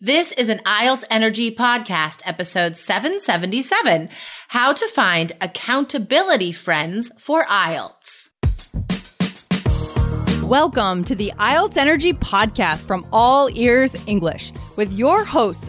This is an IELTS Energy Podcast, episode 777 How to Find Accountability Friends for IELTS. Welcome to the IELTS Energy Podcast from All Ears English with your hosts,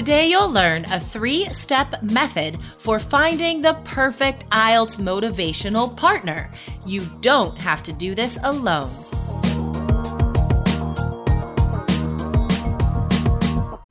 Today, you'll learn a three step method for finding the perfect IELTS motivational partner. You don't have to do this alone.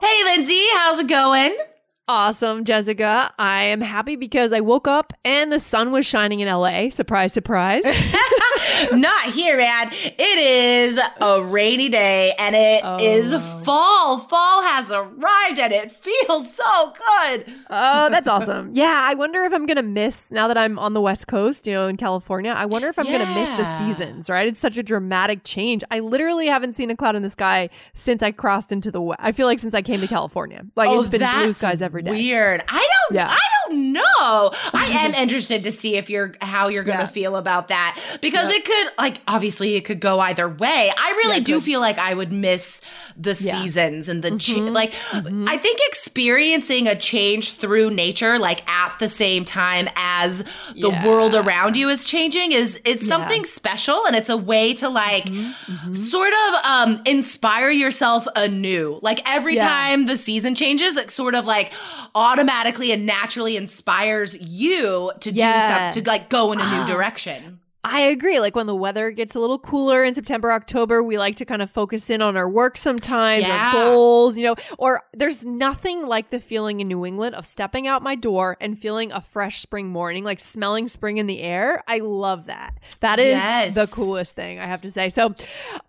Hey, Lindsay, how's it going? Awesome, Jessica. I am happy because I woke up and the sun was shining in LA. Surprise, surprise. Not here, man. It is a rainy day and it oh, is fall. Fall has arrived and it feels so good. Oh, that's awesome. Yeah, I wonder if I'm going to miss, now that I'm on the West Coast, you know, in California, I wonder if I'm yeah. going to miss the seasons, right? It's such a dramatic change. I literally haven't seen a cloud in the sky since I crossed into the West. I feel like since I came to California. Like oh, it's been blue skies every day. Weird. I don't, yeah. I don't know. I am interested to see if you're, how you're going to yeah. feel about that because it could like obviously it could go either way. I really yeah, do feel like I would miss the yeah. seasons and the mm-hmm. like mm-hmm. I think experiencing a change through nature like at the same time as the yeah. world around you is changing is it's something special and it's a way to like mm-hmm. mm-hmm. sort of um inspire yourself anew. Like every time the season changes it sort of like automatically and naturally inspires you to do something to like go in a new ah. direction. I agree. Like when the weather gets a little cooler in September, October, we like to kind of focus in on our work sometimes, yeah. our goals, you know, or there's nothing like the feeling in New England of stepping out my door and feeling a fresh spring morning, like smelling spring in the air. I love that. That is yes. the coolest thing, I have to say. So,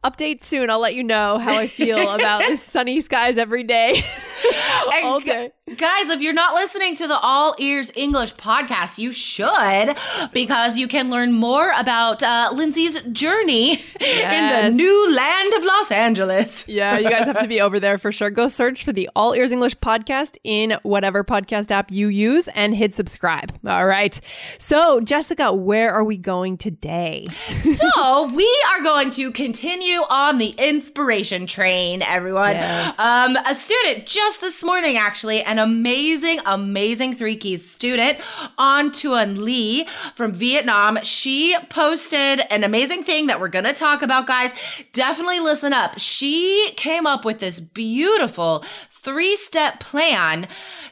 update soon. I'll let you know how I feel about the sunny skies every day. All day. Guys, if you're not listening to the All Ears English podcast, you should because you can learn more about uh, Lindsay's journey yes. in the new land of Los Angeles. yeah, you guys have to be over there for sure. Go search for the All Ears English podcast in whatever podcast app you use and hit subscribe. All right. So, Jessica, where are we going today? so, we are going to continue on the inspiration train, everyone. Yes. Um, a student just this morning, actually, an amazing, amazing three keys student, An Tuan Lee from Vietnam. She posted an amazing thing that we're going to talk about, guys. Definitely listen up. She came up with this beautiful three step plan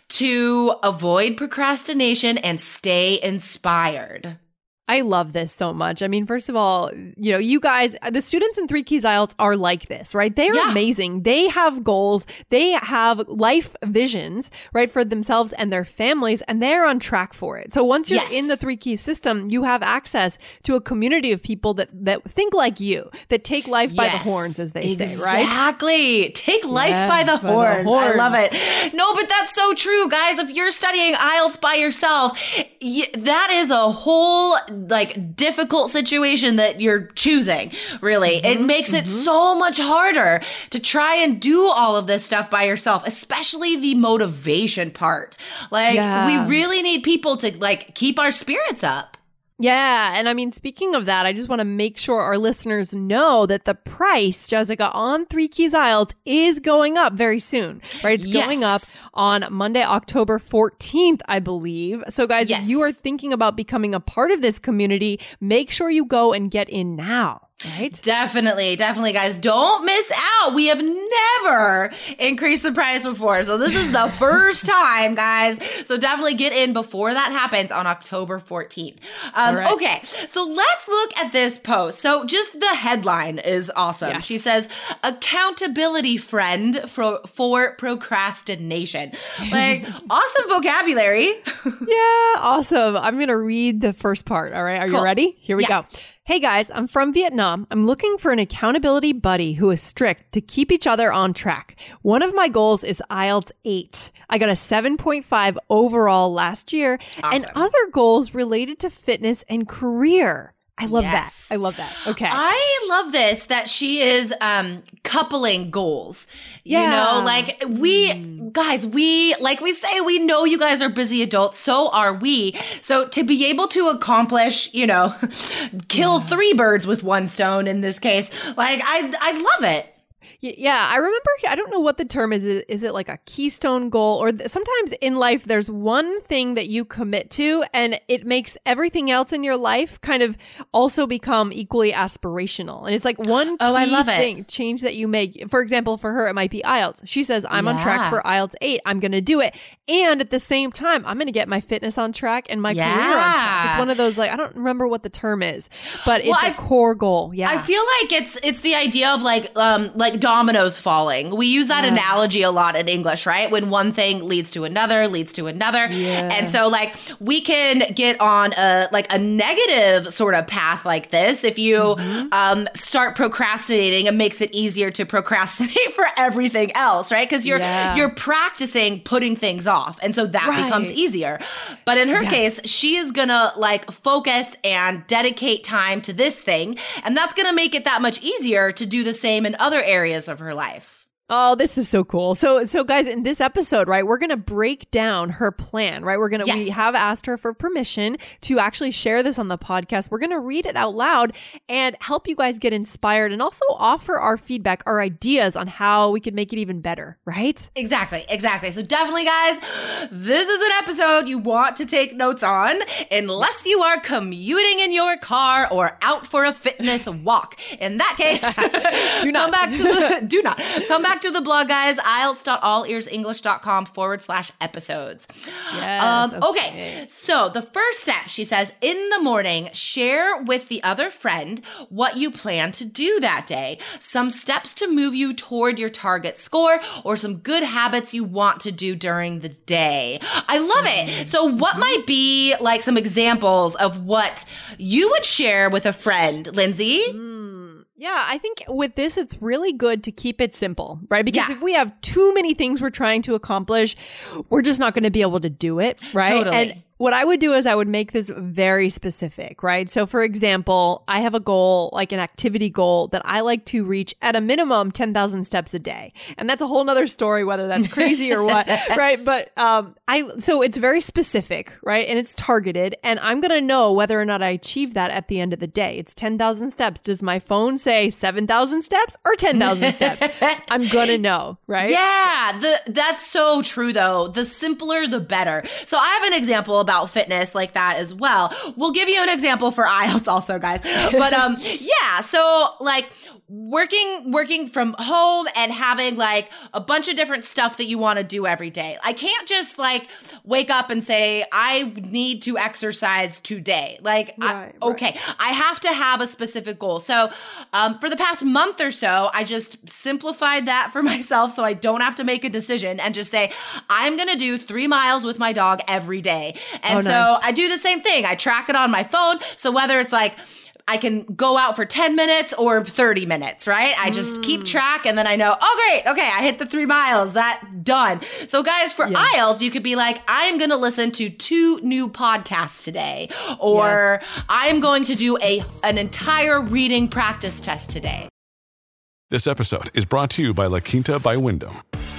to avoid procrastination and stay inspired. I love this so much. I mean, first of all, you know, you guys, the students in Three Keys IELTS are like this, right? They're yeah. amazing. They have goals. They have life visions, right, for themselves and their families, and they're on track for it. So once you're yes. in the Three Keys system, you have access to a community of people that that think like you, that take life yes. by the horns, as they exactly. say, right? Exactly. Take life yeah, by, the, by horns. the horns. I love it. No, but that's so true, guys. If you're studying IELTS by yourself, that is a whole like difficult situation that you're choosing, really. Mm-hmm, it makes mm-hmm. it so much harder to try and do all of this stuff by yourself, especially the motivation part. Like yeah. we really need people to like keep our spirits up. Yeah. And I mean, speaking of that, I just want to make sure our listeners know that the price, Jessica, on Three Keys IELTS is going up very soon, right? It's yes. going up on Monday, October 14th, I believe. So, guys, yes. if you are thinking about becoming a part of this community, make sure you go and get in now. Right? Definitely, definitely, guys. Don't miss out. We have never increased the price before. So this is the first time, guys. So definitely get in before that happens on October 14th. Um, right. Okay, so let's look at this post. So just the headline is awesome. Yes. She says, accountability friend for, for procrastination. Like, awesome vocabulary. yeah, awesome. I'm going to read the first part. All right. Are cool. you ready? Here we yeah. go. Hey guys, I'm from Vietnam. I'm looking for an accountability buddy who is strict to keep each other on track. One of my goals is IELTS 8. I got a 7.5 overall last year awesome. and other goals related to fitness and career. I love yes. that. I love that. Okay. I love this that she is um coupling goals. Yeah. You know, like we mm. guys, we like we say we know you guys are busy adults, so are we. So to be able to accomplish, you know, kill yeah. three birds with one stone in this case, like I I love it. Yeah, I remember. I don't know what the term is. Is it like a keystone goal, or th- sometimes in life there's one thing that you commit to, and it makes everything else in your life kind of also become equally aspirational. And it's like one oh, I love thing, it. change that you make. For example, for her, it might be IELTS. She says, "I'm yeah. on track for IELTS eight. I'm going to do it," and at the same time, I'm going to get my fitness on track and my yeah. career on track. It's one of those like I don't remember what the term is, but it's well, a I've, core goal. Yeah, I feel like it's it's the idea of like um like dominoes falling. We use that yeah. analogy a lot in English, right? When one thing leads to another, leads to another. Yeah. And so like we can get on a like a negative sort of path like this if you mm-hmm. um, start procrastinating it makes it easier to procrastinate for everything else, right? Cuz you're yeah. you're practicing putting things off. And so that right. becomes easier. But in her yes. case, she is going to like focus and dedicate time to this thing, and that's going to make it that much easier to do the same in other areas areas of her life. Oh, this is so cool. So, so guys, in this episode, right, we're going to break down her plan, right? We're going to, yes. we have asked her for permission to actually share this on the podcast. We're going to read it out loud and help you guys get inspired and also offer our feedback, our ideas on how we could make it even better, right? Exactly, exactly. So, definitely, guys, this is an episode you want to take notes on unless you are commuting in your car or out for a fitness walk. In that case, do not come back to the, do not come back back to the blog, guys. IELTS.allearsenglish.com forward slash episodes. Yes, um, okay. okay. So the first step, she says, in the morning, share with the other friend what you plan to do that day, some steps to move you toward your target score, or some good habits you want to do during the day. I love it. Mm-hmm. So, what might be like some examples of what you would share with a friend, Lindsay? Mm. Yeah, I think with this, it's really good to keep it simple, right? Because yeah. if we have too many things we're trying to accomplish, we're just not going to be able to do it, right? Totally. And what I would do is I would make this very specific, right? So, for example, I have a goal, like an activity goal that I like to reach at a minimum 10,000 steps a day. And that's a whole nother story, whether that's crazy or what, right? But, um, I, so it's very specific, right? And it's targeted. And I'm going to know whether or not I achieve that at the end of the day. It's 10,000 steps. Does my phone say 7,000 steps or 10,000 steps? I'm going to know, right? Yeah. The, that's so true, though. The simpler, the better. So, I have an example about fitness like that as well. We'll give you an example for IELTS also, guys. But um yeah, so like working working from home and having like a bunch of different stuff that you want to do every day. I can't just like wake up and say I need to exercise today. Like right, I, okay, right. I have to have a specific goal. So, um, for the past month or so, I just simplified that for myself so I don't have to make a decision and just say I'm going to do 3 miles with my dog every day. And oh, so nice. I do the same thing. I track it on my phone. So whether it's like I can go out for 10 minutes or 30 minutes, right? I just mm. keep track and then I know, oh, great. Okay. I hit the three miles. That done. So, guys, for yeah. IELTS, you could be like, I'm going to listen to two new podcasts today, or yes. I'm going to do a, an entire reading practice test today. This episode is brought to you by La Quinta by Wyndham.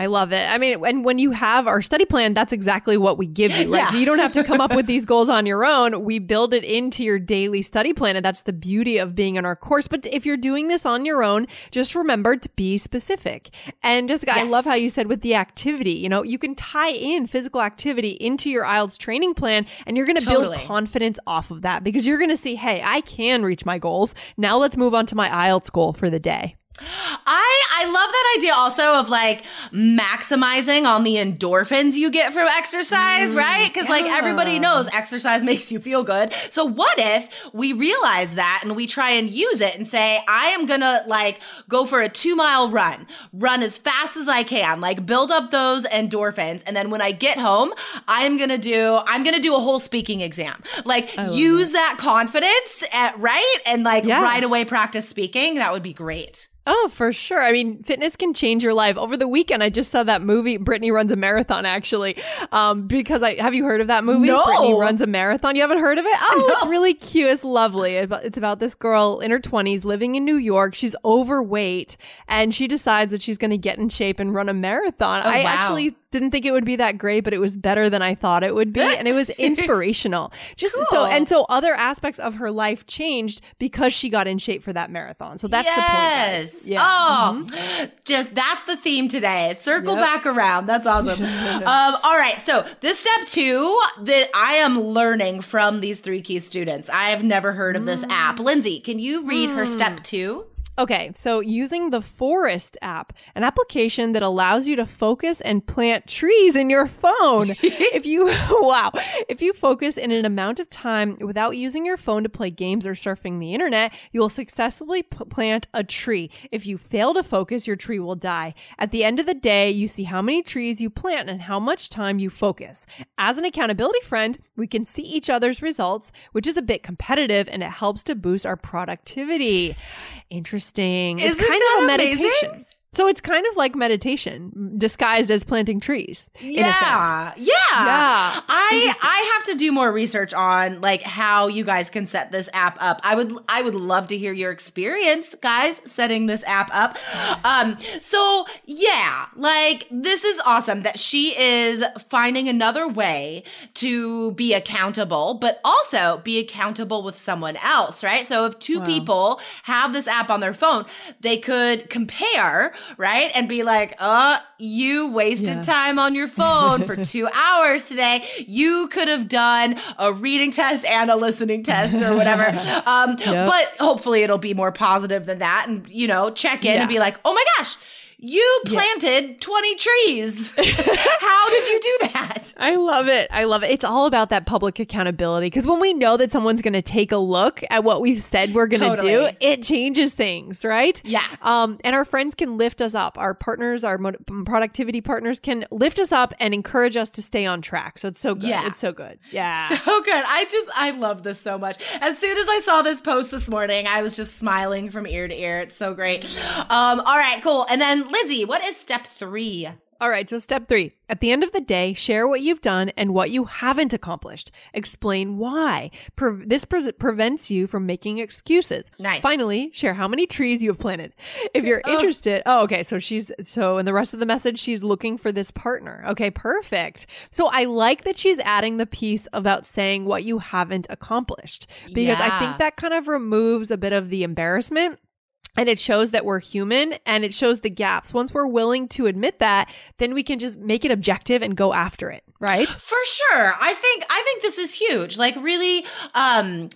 I love it. I mean, and when you have our study plan, that's exactly what we give you, right? Yeah. So you don't have to come up with these goals on your own. We build it into your daily study plan. And that's the beauty of being in our course. But if you're doing this on your own, just remember to be specific. And just, yes. I love how you said with the activity, you know, you can tie in physical activity into your IELTS training plan and you're going to totally. build confidence off of that because you're going to see, hey, I can reach my goals. Now let's move on to my IELTS goal for the day. I I love that idea also of like maximizing on the endorphins you get from exercise, mm, right? Cuz yeah. like everybody knows exercise makes you feel good. So what if we realize that and we try and use it and say I am going to like go for a 2-mile run, run as fast as I can, like build up those endorphins and then when I get home, I am going to do I'm going to do a whole speaking exam. Like use that, that confidence at, right? And like yeah. right away practice speaking. That would be great. Oh, for sure. I mean, fitness can change your life. Over the weekend, I just saw that movie, Brittany Runs a Marathon, actually. Um, because I have you heard of that movie? No. Brittany Runs a Marathon. You haven't heard of it? Oh, no. it's really cute. It's lovely. It's about this girl in her 20s living in New York. She's overweight and she decides that she's going to get in shape and run a marathon. Oh, I wow. actually didn't think it would be that great, but it was better than I thought it would be. And it was inspirational. Just cool. so, and so other aspects of her life changed because she got in shape for that marathon. So that's yes. the point. Guys. Yeah. Oh, mm-hmm. just that's the theme today. Circle yep. back around. That's awesome. um, all right. So this step two that I am learning from these three key students. I have never heard of this mm. app. Lindsay, can you read mm. her step mm. two? Okay, so using the Forest app, an application that allows you to focus and plant trees in your phone. if you, wow, if you focus in an amount of time without using your phone to play games or surfing the internet, you will successfully p- plant a tree. If you fail to focus, your tree will die. At the end of the day, you see how many trees you plant and how much time you focus. As an accountability friend, we can see each other's results, which is a bit competitive and it helps to boost our productivity. Interesting interesting. Isn't it's kind of a meditation. So it's kind of like meditation disguised as planting trees. Yeah. Yeah. Yeah. I I have to do more research on like how you guys can set this app up. I would I would love to hear your experience, guys, setting this app up. Um so yeah, like this is awesome that she is finding another way to be accountable, but also be accountable with someone else, right? So if two wow. people have this app on their phone, they could compare right? And be like, oh, you wasted yeah. time on your phone for two hours today. You could have done a reading test and a listening test or whatever. Um, yep. But hopefully it'll be more positive than that. And, you know, check in yeah. and be like, oh my gosh, you planted yeah. 20 trees. How did you do that? I love it. I love it. It's all about that public accountability because when we know that someone's going to take a look at what we've said we're going to totally. do, it changes things, right? Yeah. Um, and our friends can lift us up. Our partners, our productivity partners can lift us up and encourage us to stay on track. So it's so good. Yeah. It's so good. Yeah. So good. I just, I love this so much. As soon as I saw this post this morning, I was just smiling from ear to ear. It's so great. Um, all right, cool. And then Lizzie, what is step three? All right, so step three. At the end of the day, share what you've done and what you haven't accomplished. Explain why. Pre- this pre- prevents you from making excuses. Nice. Finally, share how many trees you have planted. If you're oh. interested, oh, okay. So she's, so in the rest of the message, she's looking for this partner. Okay, perfect. So I like that she's adding the piece about saying what you haven't accomplished because yeah. I think that kind of removes a bit of the embarrassment and it shows that we're human and it shows the gaps. Once we're willing to admit that, then we can just make it objective and go after it, right? For sure. I think I think this is huge. Like really um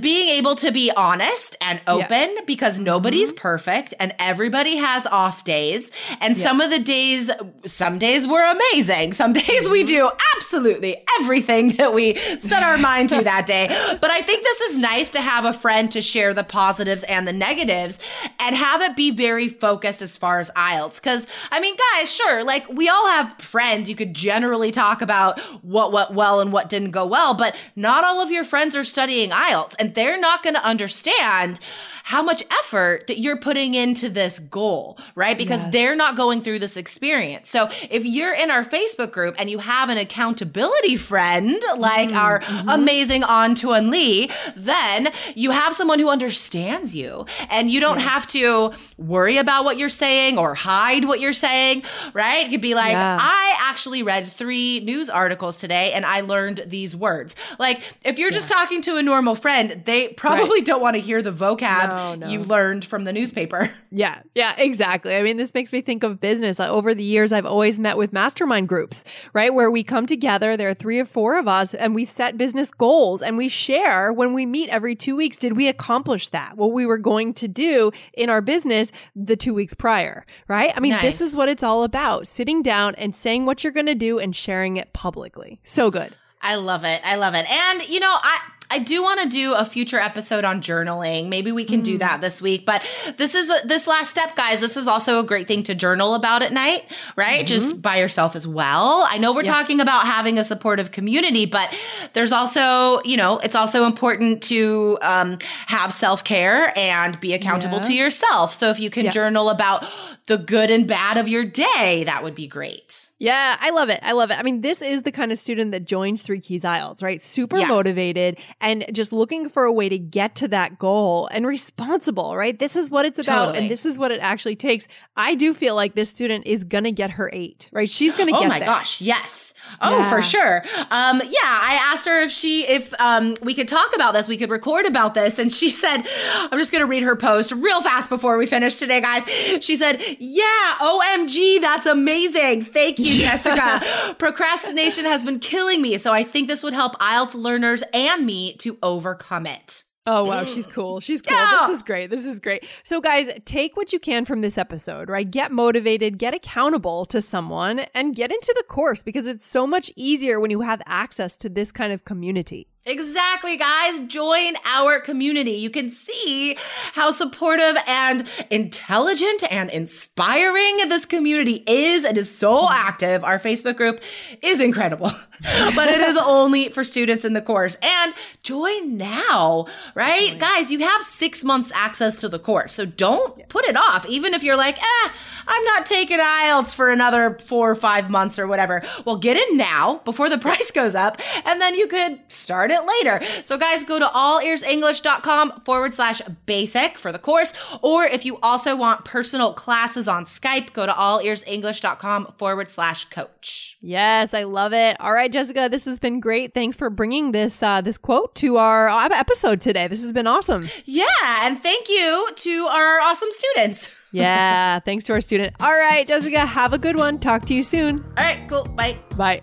being able to be honest and open yeah. because nobody's mm-hmm. perfect and everybody has off days and yeah. some of the days some days were amazing some days mm-hmm. we do absolutely everything that we set our mind to that day but i think this is nice to have a friend to share the positives and the negatives and have it be very focused as far as IELTS cuz i mean guys sure like we all have friends you could generally talk about what went well and what didn't go well but not all of your friends are studying studying IELTS and they're not going to understand how much effort that you're putting into this goal, right? Because yes. they're not going through this experience. So if you're in our Facebook group and you have an accountability friend like mm, our mm-hmm. amazing An Tuan Lee, then you have someone who understands you And you don't yeah. have to worry about what you're saying or hide what you're saying, right? You could be like, yeah. I actually read three news articles today and I learned these words. Like, if you're just talking to a normal friend, they probably right. don't want to hear the vocab no, no. you learned from the newspaper. Yeah, yeah, exactly. I mean, this makes me think of business. Over the years, I've always met with mastermind groups, right? Where we come together, there are three or four of us, and we set business goals and we share when we meet every two weeks. Did we accomplish that? What we were going to do in our business the two weeks prior, right? I mean, nice. this is what it's all about sitting down and saying what you're going to do and sharing it publicly. So good. I love it. I love it. And, you know, I, I do want to do a future episode on journaling. Maybe we can mm. do that this week. But this is a, this last step, guys. This is also a great thing to journal about at night, right? Mm-hmm. Just by yourself as well. I know we're yes. talking about having a supportive community, but there's also, you know, it's also important to um, have self care and be accountable yeah. to yourself. So if you can yes. journal about the good and bad of your day, that would be great. Yeah, I love it. I love it. I mean, this is the kind of student that joins Three Keys IELTS, right? Super yeah. motivated and just looking for a way to get to that goal and responsible, right? This is what it's about totally. and this is what it actually takes. I do feel like this student is going to get her eight, right? She's going to oh get Oh my there. gosh, yes. Oh, yeah. for sure. Um, yeah, I asked her if she, if um, we could talk about this, we could record about this. And she said, I'm just going to read her post real fast before we finish today, guys. She said, Yeah, OMG, that's amazing. Thank you, Jessica. Procrastination has been killing me. So I think this would help IELTS learners and me to overcome it. Oh wow, she's cool. She's cool. Yeah. This is great. This is great. So guys, take what you can from this episode, right? Get motivated, get accountable to someone and get into the course because it's so much easier when you have access to this kind of community. Exactly, guys. Join our community. You can see how supportive and intelligent and inspiring this community is. It is so active. Our Facebook group is incredible, but it is only for students in the course. And join now, right? Guys, you have six months access to the course. So don't put it off. Even if you're like, eh, I'm not taking IELTS for another four or five months or whatever. Well, get in now before the price goes up, and then you could start it later. So, guys, go to allearsenglish.com forward slash basic for the course. Or if you also want personal classes on Skype, go to allearsenglish.com forward slash coach. Yes, I love it. All right, Jessica, this has been great. Thanks for bringing this uh, this quote to our uh, episode today. This has been awesome. Yeah, and thank you to our awesome students. yeah, thanks to our student. All right, Jessica, have a good one. Talk to you soon. All right, cool. Bye. Bye.